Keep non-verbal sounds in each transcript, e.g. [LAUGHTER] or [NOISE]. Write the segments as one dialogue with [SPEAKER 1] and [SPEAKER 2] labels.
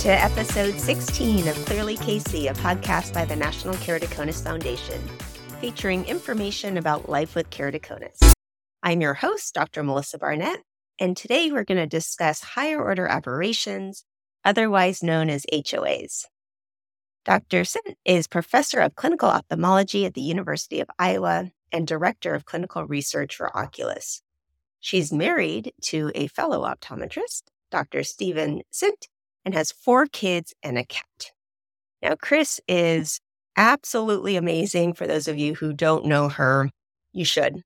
[SPEAKER 1] to episode 16 of Clearly KC, a podcast by the National Keratoconus Foundation, featuring information about life with keratoconus. I'm your host, Dr. Melissa Barnett, and today we're going to discuss higher order aberrations, otherwise known as HOAs. Dr. Sindt is professor of clinical ophthalmology at the University of Iowa and director of clinical research for Oculus. She's married to a fellow optometrist, Dr. Stephen Sindt, and has four kids and a cat. Now, Chris is absolutely amazing. For those of you who don't know her, you should.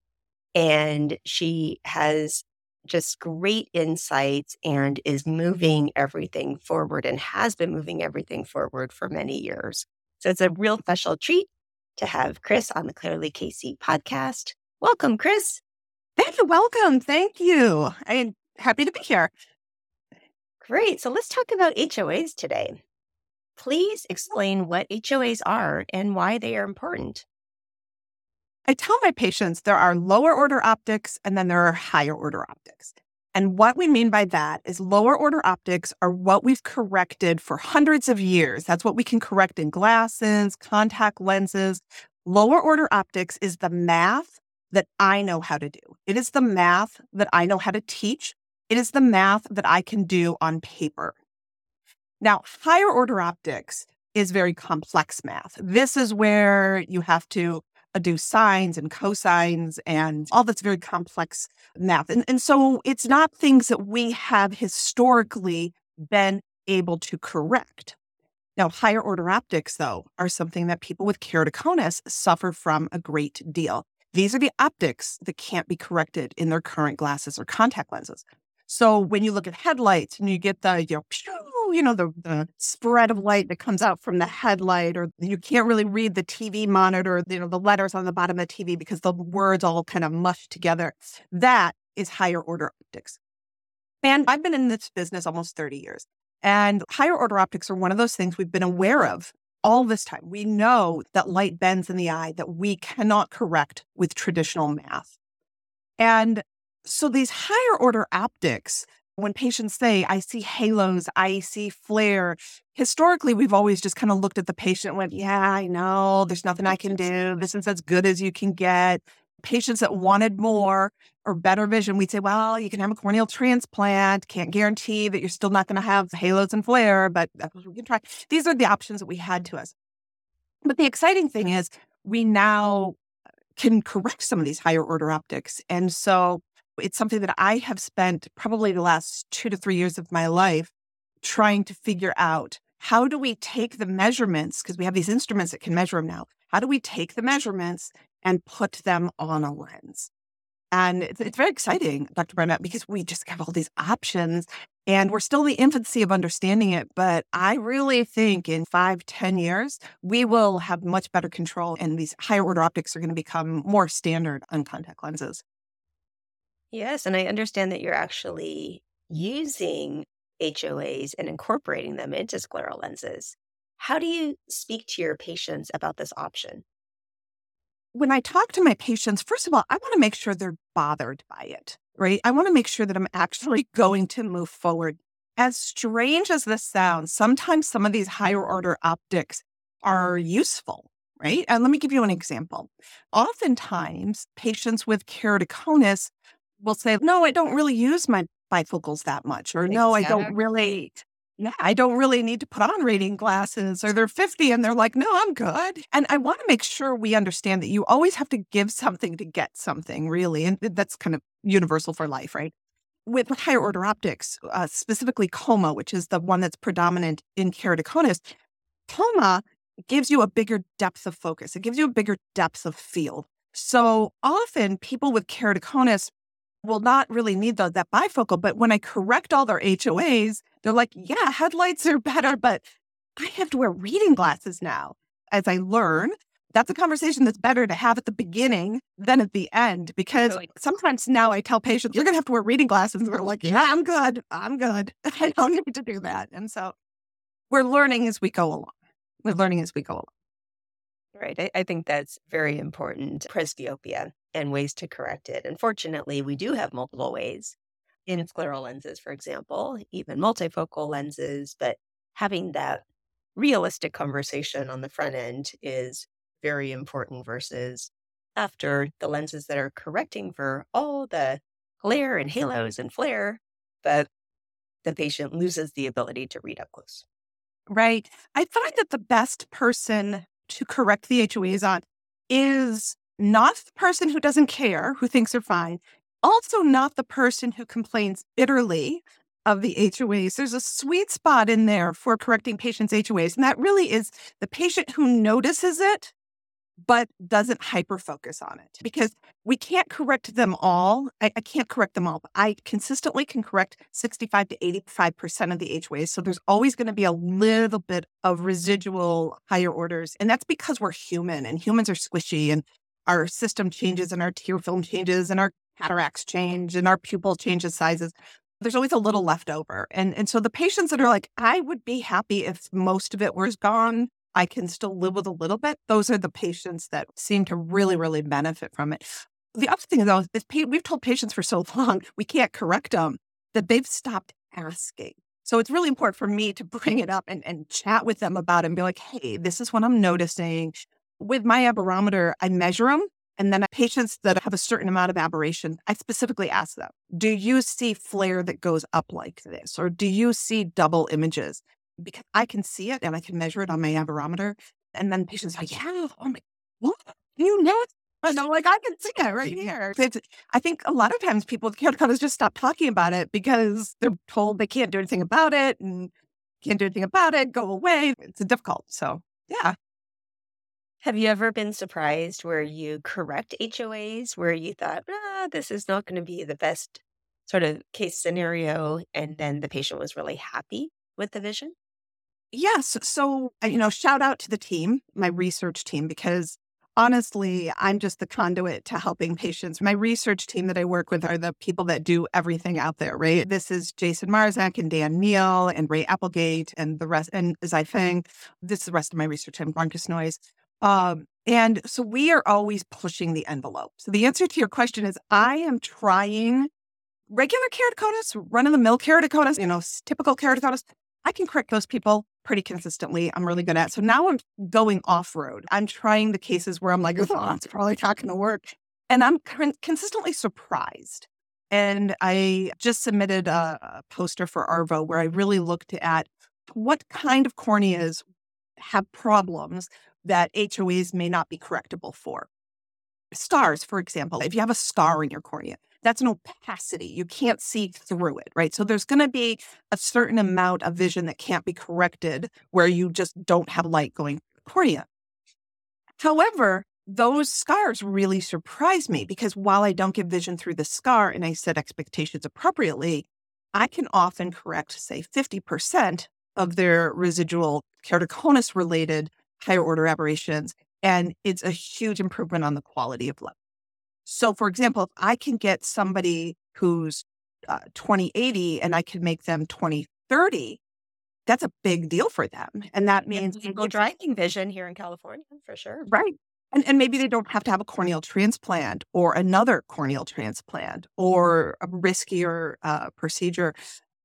[SPEAKER 1] And she has just great insights and is moving everything forward and has been moving everything forward for many years. So it's a real special treat to have Chris on the Clearly KC podcast. Welcome, Chris. Thank you.
[SPEAKER 2] Welcome. Thank you. I'm happy to be here.
[SPEAKER 1] Great. So let's talk about HOAs today. Please explain what HOAs are and why they are important.
[SPEAKER 2] I tell my patients there are lower order optics and then there are higher order optics. And what we mean by that is lower order optics are what we've corrected for hundreds of years. That's what we can correct in glasses, contact lenses. Lower order optics is the math that I know how to do. It is the math that I know how to teach it is the math that I can do on paper. Now, higher order optics is very complex math. This is where you have to do sines and cosines and all that's very complex math. And, and so it's not things that we have historically been able to correct. Now, higher order optics, though, are something that people with keratoconus suffer from a great deal. These are the optics that can't be corrected in their current glasses or contact lenses. So when you look at headlights and you get the, you know, you know the, the spread of light that comes out from the headlight, or you can't really read the TV monitor, you know, the letters on the bottom of the TV because the words all kind of mush together. That is higher order optics. And I've been in this business almost 30 years. And higher order optics are one of those things we've been aware of all this time. We know that light bends in the eye that we cannot correct with traditional math. And so these higher order optics, when patients say, I see halos, I see flare, historically, we've always just kind of looked at the patient and went, Yeah, I know, there's nothing I can do. This is as good as you can get. Patients that wanted more or better vision, we'd say, Well, you can have a corneal transplant. Can't guarantee that you're still not going to have halos and flare, but we can try. These are the options that we had to us. But the exciting thing is, we now can correct some of these higher order optics. And so it's something that I have spent probably the last two to three years of my life trying to figure out how do we take the measurements, because we have these instruments that can measure them now. How do we take the measurements and put them on a lens? And it's, it's very exciting, Dr. Barnett, because we just have all these options and we're still in the infancy of understanding it. But I really think in five, ten years, we will have much better control and these higher order optics are going to become more standard on contact lenses.
[SPEAKER 1] Yes. And I understand that you're actually using HOAs and incorporating them into scleral lenses. How do you speak to your patients about this option?
[SPEAKER 2] When I talk to my patients, first of all, I want to make sure they're bothered by it, right? I want to make sure that I'm actually [LAUGHS] going to move forward. As strange as this sounds, sometimes some of these higher order optics are useful, right? And let me give you an example. Oftentimes, patients with keratoconus will say, no, I don't really use my bifocals that much, or no, I don't really. Yeah, I don't really need to put on reading glasses, or they're 50 and they're like, no, I'm good. And I want to make sure we understand that you always have to give something to get something, really. And that's kind of universal for life, right? With higher order optics, uh, specifically coma, which is the one that's predominant in keratoconus, coma gives you a bigger depth of focus. It gives you a bigger depth of field. So often people with keratoconus will not really need the, that bifocal. But when I correct all their HOAs, they're like, yeah, headlights are [LAUGHS] better, but I have to wear reading glasses now. As I learn, that's a conversation that's better to have at the beginning than at the end because sometimes now I tell patients, you're going to have to wear reading glasses. And they're like, yeah, I'm good. I'm good. [LAUGHS] I don't need to do that. And so we're learning as we go along. We're learning as we go along.
[SPEAKER 1] Right. I, I think that's very important. Presbyopia and ways to correct it. And fortunately, we do have multiple ways in scleral lenses, for example, even multifocal lenses. But having that realistic conversation on the front end is very important versus after the lenses that are correcting for all the glare and halos and flare but the patient loses the ability to read up close.
[SPEAKER 2] Right. I find that the best person to correct the HOAs on is not the person who doesn't care, who thinks they're fine, also not the person who complains bitterly of the HOAs. There's a sweet spot in there for correcting patients' HOAs, and that really is the patient who notices it but doesn't hyper focus on it because we can't correct them all. I, I, can't correct them all, I consistently can correct 65 to 85% of the HOAs. So there's always going to be a little bit of residual higher orders. And that's because we're human and humans are squishy and our system changes and our tear film changes and our cataracts change and our pupil changes sizes. There's always a little left over. And, and so the patients that are like, I would be happy if most of it was gone I can still live with a little bit. Those are the patients that seem to really, really benefit from it. The other thing, though, is we've told patients for so [LAUGHS] long we can't correct them that they've stopped asking. So it's really important for me to bring it up and, and chat with them about it and be like, hey, this is what I'm noticing. With my aberrometer, I measure them. And then patients that have a certain amount of aberration, I specifically ask them, do you see flare that goes up like this? Or do you see double images? because I can see it and I can measure it on my aberrometer. And then patients are like, yeah, oh my, what? You know? And I'm like, I can see it right here. It's, I think a lot of times people with keratoconus just stop talking about it because they're told they can't do anything about it and can't do anything about it, go away. It's difficult. So, yeah.
[SPEAKER 1] Have you ever been surprised where you correct HOAs where you thought, ah, this is not going to be the best sort of case scenario, and then the patient was really happy with the vision?
[SPEAKER 2] Yes. So, uh, you know, shout out to the team, my research team, because honestly, I'm just the conduit to helping patients. My research team that I work with are the people that do everything out there, right? This is Jason Marsack and Dan Neal and Ray Applegate and the rest, and Zai Feng. This is the rest of my research team, Bronchus Noise. Um, and so we are always pushing the envelope. So the answer to your question is I am trying regular keratoconus, run of the mill keratoconus, you know, typical keratoconus. I can correct those people pretty consistently. I'm really good at. So now I'm going off road. I'm trying the cases where I'm like, oh, [LAUGHS] it's probably not going to work. And I'm consistently surprised. And I just submitted a, a poster for ARVO where I really looked at what kind of corneas have problems that HOAs may not be correctable for. Stars, for example, if you have a scar in your cornea, that's an opacity. You can't see through it, right? So there's going to be a certain amount of vision that can't be corrected where you just don't have light going cornea. However, those scars really surprise me because while I don't get vision through the scar and I set expectations appropriately, I can often correct, say, 50% of their residual keratoconus related higher order aberrations. And it's a huge improvement on the quality of life. So, for example, if I can get somebody who's uh, 2080 and I can make them 2030, that's a big deal for them. And that means
[SPEAKER 1] people driving vision here in California for sure.
[SPEAKER 2] Right. And, and maybe they don't have to have a corneal transplant or another corneal transplant or a riskier uh, procedure.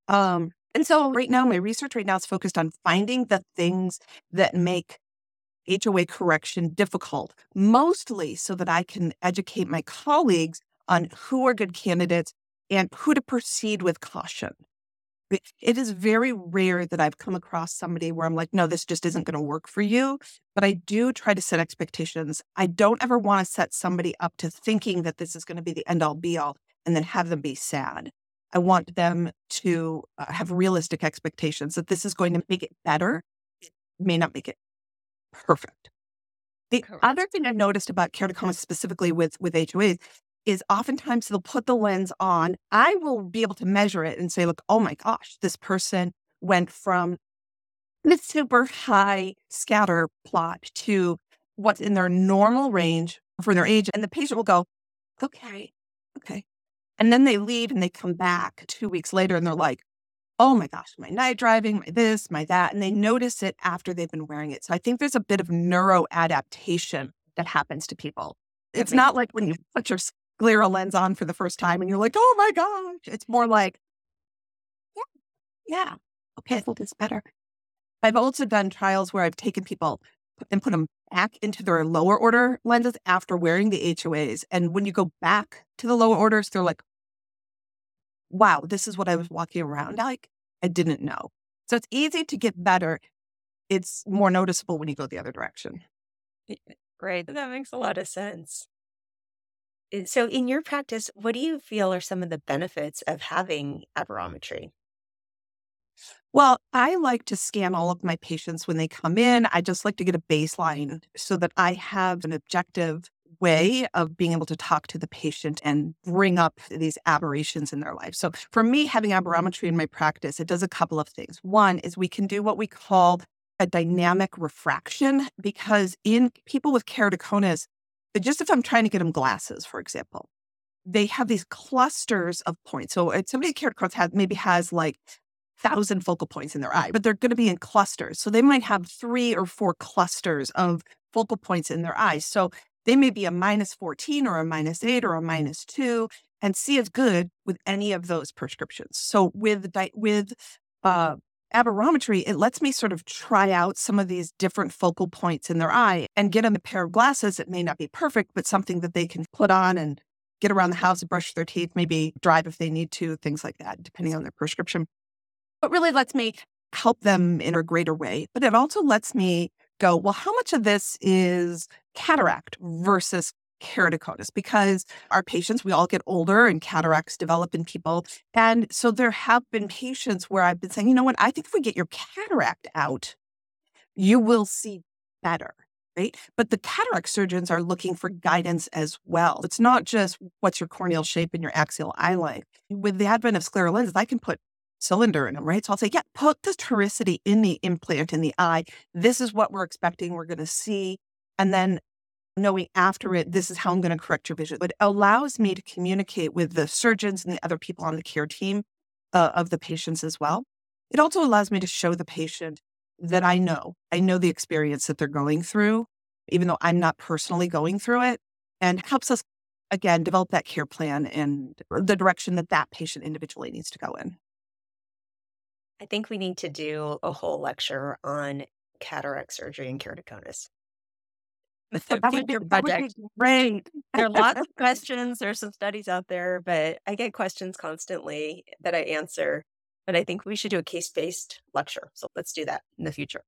[SPEAKER 2] Um, and so, right now, my research right now is focused on finding the things that make HOA correction difficult, mostly so that I can educate my colleagues on who are good candidates and who to proceed with caution. It is very rare that I've come across somebody where I'm like, no, this just isn't going to work for you. But I do try to set expectations. I don't ever want to set somebody up to thinking that this is going to be the end all be all and then have them be sad. I want them to uh, have realistic expectations that this is going to make it better. It may not make it perfect. The Correct. other thing I've noticed about keratoconus specifically with, with HOAs is oftentimes they'll put the lens on. I will be able to measure it and say, look, oh my gosh, this person went from the super high scatter plot to what's in their normal range for their age. And the patient will go, okay, okay. And then they leave and they come back two weeks later and they're like, oh my gosh, my night driving, my this, my that. And they notice it after they've been wearing it. So I think there's a bit of neuro adaptation that happens to people. It's not like when you put your scleral lens on for the first time and you're like, oh my gosh. It's more like, yeah, yeah, okay, I think it's better. I've also done trials where I've taken people and put them back into their lower order lenses after wearing the HOAs. And when you go back to the lower orders, they're like, wow, this is what I was walking around like. I didn't know. So it's easy to get better. It's more noticeable when you go the other direction.
[SPEAKER 1] Right. That makes a lot of sense. So, in your practice, what do you feel are some of the benefits of having aberrometry?
[SPEAKER 2] Well, I like to scan all of my patients when they come in. I just like to get a baseline so that I have an objective Mm-hmm. way of being able to talk to the patient and bring up these aberrations in their life. So for me, having mm-hmm. aberrometry in my practice, it does a couple of things. One is we can do what we call a dynamic refraction because in people with keratoconus, uh, just if I'm trying to get them glasses, for example, they have these clusters of points. So somebody with keratoconus has maybe has like thousand focal points in their eye, but they're going to be in clusters. So they might have three or four clusters of focal points in their eyes. So they may be a minus 14 or a minus eight or a minus two and see as good with any of those prescriptions. So with, with, uh, aberrometry, it lets me sort of try out some of these different focal points in their eye and get them a pair of glasses. It may not be perfect, but something that they can put on and get around the house, and brush their teeth, maybe drive if they need to, things like that, depending on their prescription but really lets me help them in a greater way. But it also lets me go, well, how much of this is cataract versus keratoconus? Because our patients, we all get older and cataracts develop in people. And so there have been patients where I've been saying, you know what, I think if we get your cataract out, you will see better. Right? But the cataract surgeons are looking for guidance as well. It's not just what's your corneal shape and your axial eye length. With the advent of scleral lenses, I can put cylinder in them, right? So I'll say, yeah, put the toricity in the implant in the eye. This is what we're expecting we're going to see. And then knowing after it, this is how I'm going to correct your vision. It allows me to communicate with the surgeons and the other people on the care team uh, of the patients as well. It also allows me to show the patient that I know, I know the experience that they're going through, even though I'm not personally going through it, and helps us again develop that care plan and the direction that that patient individually needs to go in.
[SPEAKER 1] I think we need to do a whole lecture on cataract surgery and keratoconus. [LAUGHS]
[SPEAKER 2] That would be, that would be great. [LAUGHS]
[SPEAKER 1] there are lots of [LAUGHS] questions. There's some studies out there, but I get questions constantly that I answer. But I think we should do a case based lecture. So let's do that in the future.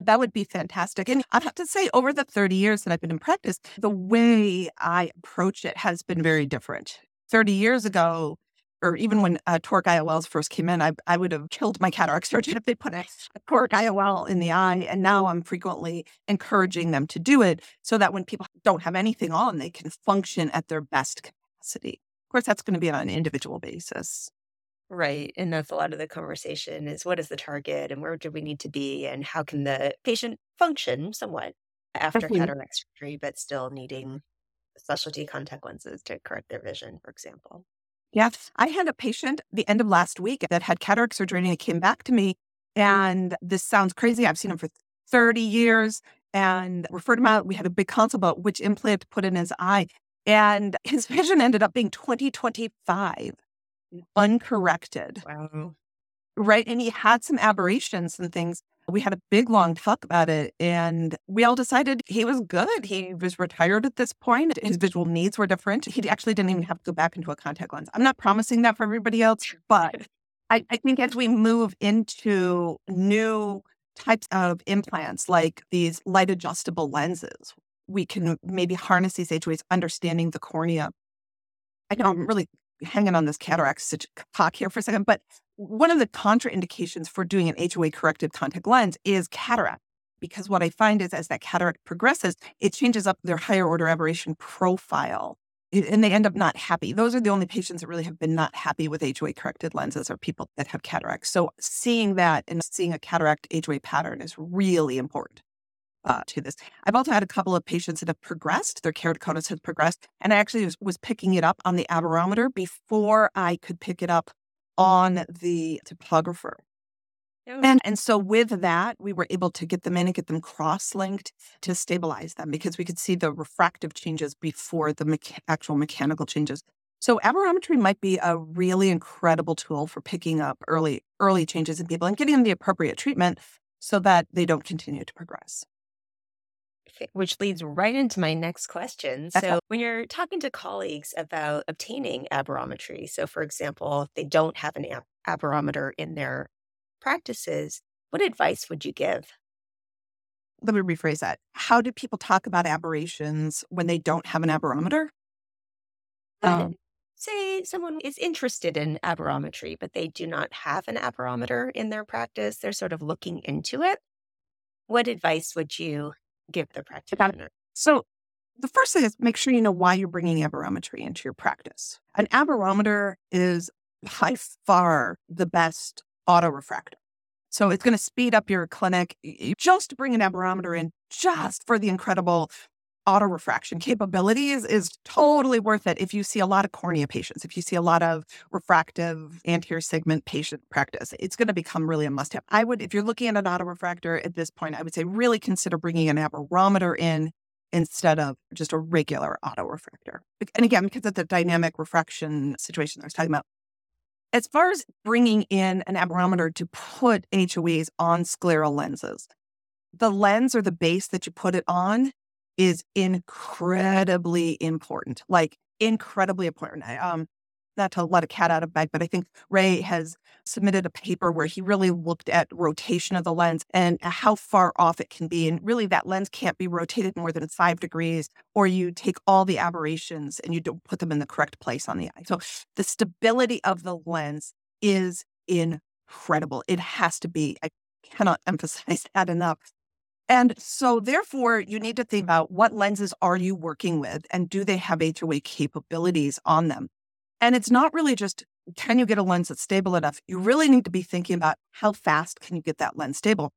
[SPEAKER 2] That would be fantastic. And I have to say, over the 30 years that I've been in practice, the way I approach it has been very different. 30 years ago, or even when uh, toric IOLs first came in, I, I would have killed my cataract surgeon [LAUGHS] if they put a, a toric IOL in the eye. And now I'm frequently encouraging them to do it so that when people don't have anything on, they can function at their best capacity. Of course, that's going to be on an individual basis.
[SPEAKER 1] Right. And that's a lot of the conversation is what is the target and where do we need to be and how can the patient function somewhat after mm-hmm. cataract surgery, but still needing specialty contact lenses to correct their vision, for example.
[SPEAKER 2] Yeah. I had a patient the end of last week that had cataract surgery and he came back to me. Mm. And this sounds crazy. I've seen him for 30 years and referred him out. We had a big consult about which implant to put in his eye. And [LAUGHS] his vision ended up being 2025 mm. uncorrected.
[SPEAKER 1] Wow.
[SPEAKER 2] Right. And he had some aberrations and things we had a big long talk about it and we all decided he was good. He was retired at this point. His visual needs were different. He actually didn't even have to go back into a contact lens. I'm not promising that for everybody else, but I, I think as we move into new types of implants like these light adjustable lenses, we can maybe harness these HOAs, understanding the cornea. I know I'm really hanging on this cataract talk here for a second, but one of the contraindications for doing an HOA corrected contact lens is cataract. Because what I find is as that cataract progresses, it changes up their higher order aberration profile and they end up not happy. Those are the only patients that really have been not happy with HOA corrected lenses are people that have cataracts. So seeing that and seeing a cataract HOA pattern is really important. Uh, to this. I've also had a couple of patients that have progressed, their keratoconus has progressed, and I actually was, was picking it up on the aberrometer before I could pick it up on the topographer. And, and so with that, we were able to get them in and get them cross-linked to stabilize them because we could see the refractive changes before the mecha- actual mechanical changes. So aberrometry might be a really incredible tool for picking up early early changes in people and getting them the appropriate treatment so that they don't continue to progress.
[SPEAKER 1] Which leads right into my next question. So, when you're talking to colleagues about obtaining aberrometry, so for example, if they don't have an ab- aberrometer in their practices, what advice would you give?
[SPEAKER 2] Let me rephrase that. How do people talk about aberrations when they don't have an aberrometer?
[SPEAKER 1] Um, say someone is interested in aberrometry, but they do not have an aberrometer in their practice. They're sort of looking into it. What advice would you give the practitioner?
[SPEAKER 2] So, the first thing is make sure you know why you're bringing aberrometry into your practice. An aberrometer is by far the best autorefractor. So it's going to speed up your clinic. Just bring an aberrometer in, just for the incredible autorefraction capabilities, is totally worth it if you see a lot of cornea patients, if you see a lot of refractive anterior segment patient practice. It's going to become really a must have. I would, if you're looking at an auto refractor at this point, I would say really consider bringing an aberrometer in instead of just a regular auto refractor. And again, because of the dynamic refraction situation I was talking about, as far as bringing in an aberrometer to put HOAs on scleral lenses, the lens or the base that you put it on is incredibly important, like incredibly important. I, um, not to let a cat out of bag, but I think Ray has submitted a paper where he really looked at rotation of the lens and how far off it can be. And really, that lens can't be rotated more than five degrees, or you take all the aberrations and you don't put them in the correct place on the eye. So the stability of the lens is incredible. It has to be. I cannot [LAUGHS] emphasize that enough. And so, therefore, you need to think about what lenses are you working with and do they have HOA capabilities on them? And it's not really just can you get a lens that's stable enough? You really need to be thinking about how fast can you get that lens stable?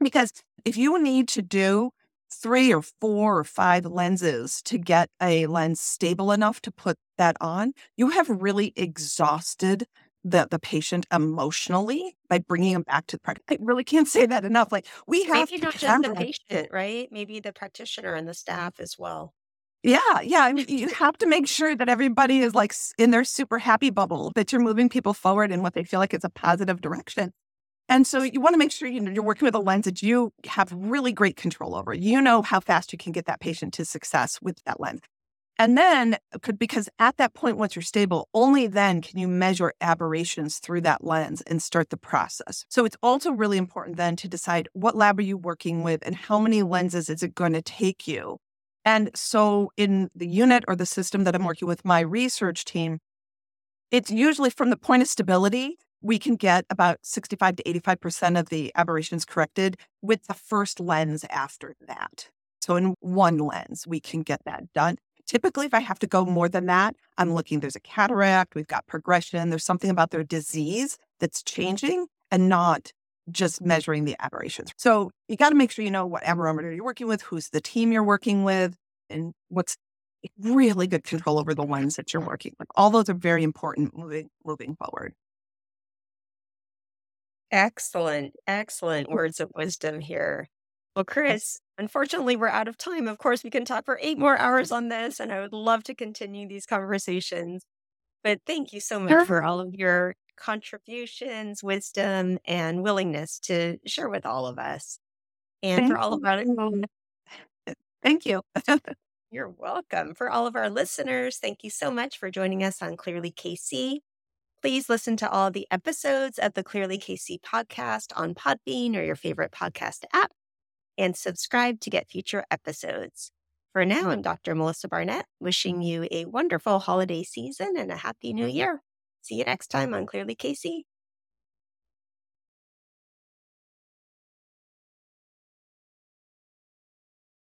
[SPEAKER 2] Because if you need to do three or four or five lenses to get a lens stable enough to put that on, you have really exhausted the, the patient emotionally by bringing them back to the practice. I really can't say that enough. Like we have
[SPEAKER 1] maybe not just the patient, right? Maybe the practitioner and the staff as well.
[SPEAKER 2] Yeah, yeah. I mean, you [LAUGHS] have to make sure that everybody is like in their super happy bubble, that you're moving people forward in what they feel like is a positive direction. And so you want to make sure you know, you're working with a lens that you have really great control over. You know how fast you can get that patient to success with that lens. And then, uh, because at that point, once you're stable, only then can you measure aberrations through that lens and start the process. So it's also really important then to decide what lab are you working with and how many lenses is it going to take you and so in the unit or the system that I'm working with my research team, it's usually from the point of stability, we can get about 65 to 85% of the aberrations corrected with the first lens after that. So in one lens, we can get that done. Typically, if I have to go more than that, I'm looking, there's a cataract, we've got progression, there's something about their disease that's changing and not just measuring the aberrations. So you got to make sure you know what aberrometer you're working with, who's the team you're working with, and what's really good control over the ones that you're working with. All those are very important moving moving forward.
[SPEAKER 1] Excellent, excellent mm. words of wisdom here. Well, Chris, unfortunately, we're out of time. Of course, we can talk for eight more hours on this, and I would love to continue these conversations. But thank you so much sure. for all of your contributions, wisdom, and willingness to share with all of us. And thank for all of our [LAUGHS]
[SPEAKER 2] Thank you. [LAUGHS]
[SPEAKER 1] You're welcome. For all of our listeners, thank you so much for joining us on Clearly KC. Please listen to all the episodes of the Clearly KC podcast on Podbean or your favorite podcast app and subscribe to get future episodes. For now, I'm Dr. Melissa Barnett, wishing mm. you a wonderful holiday season and a happy new year. See you next time on Clearly KC.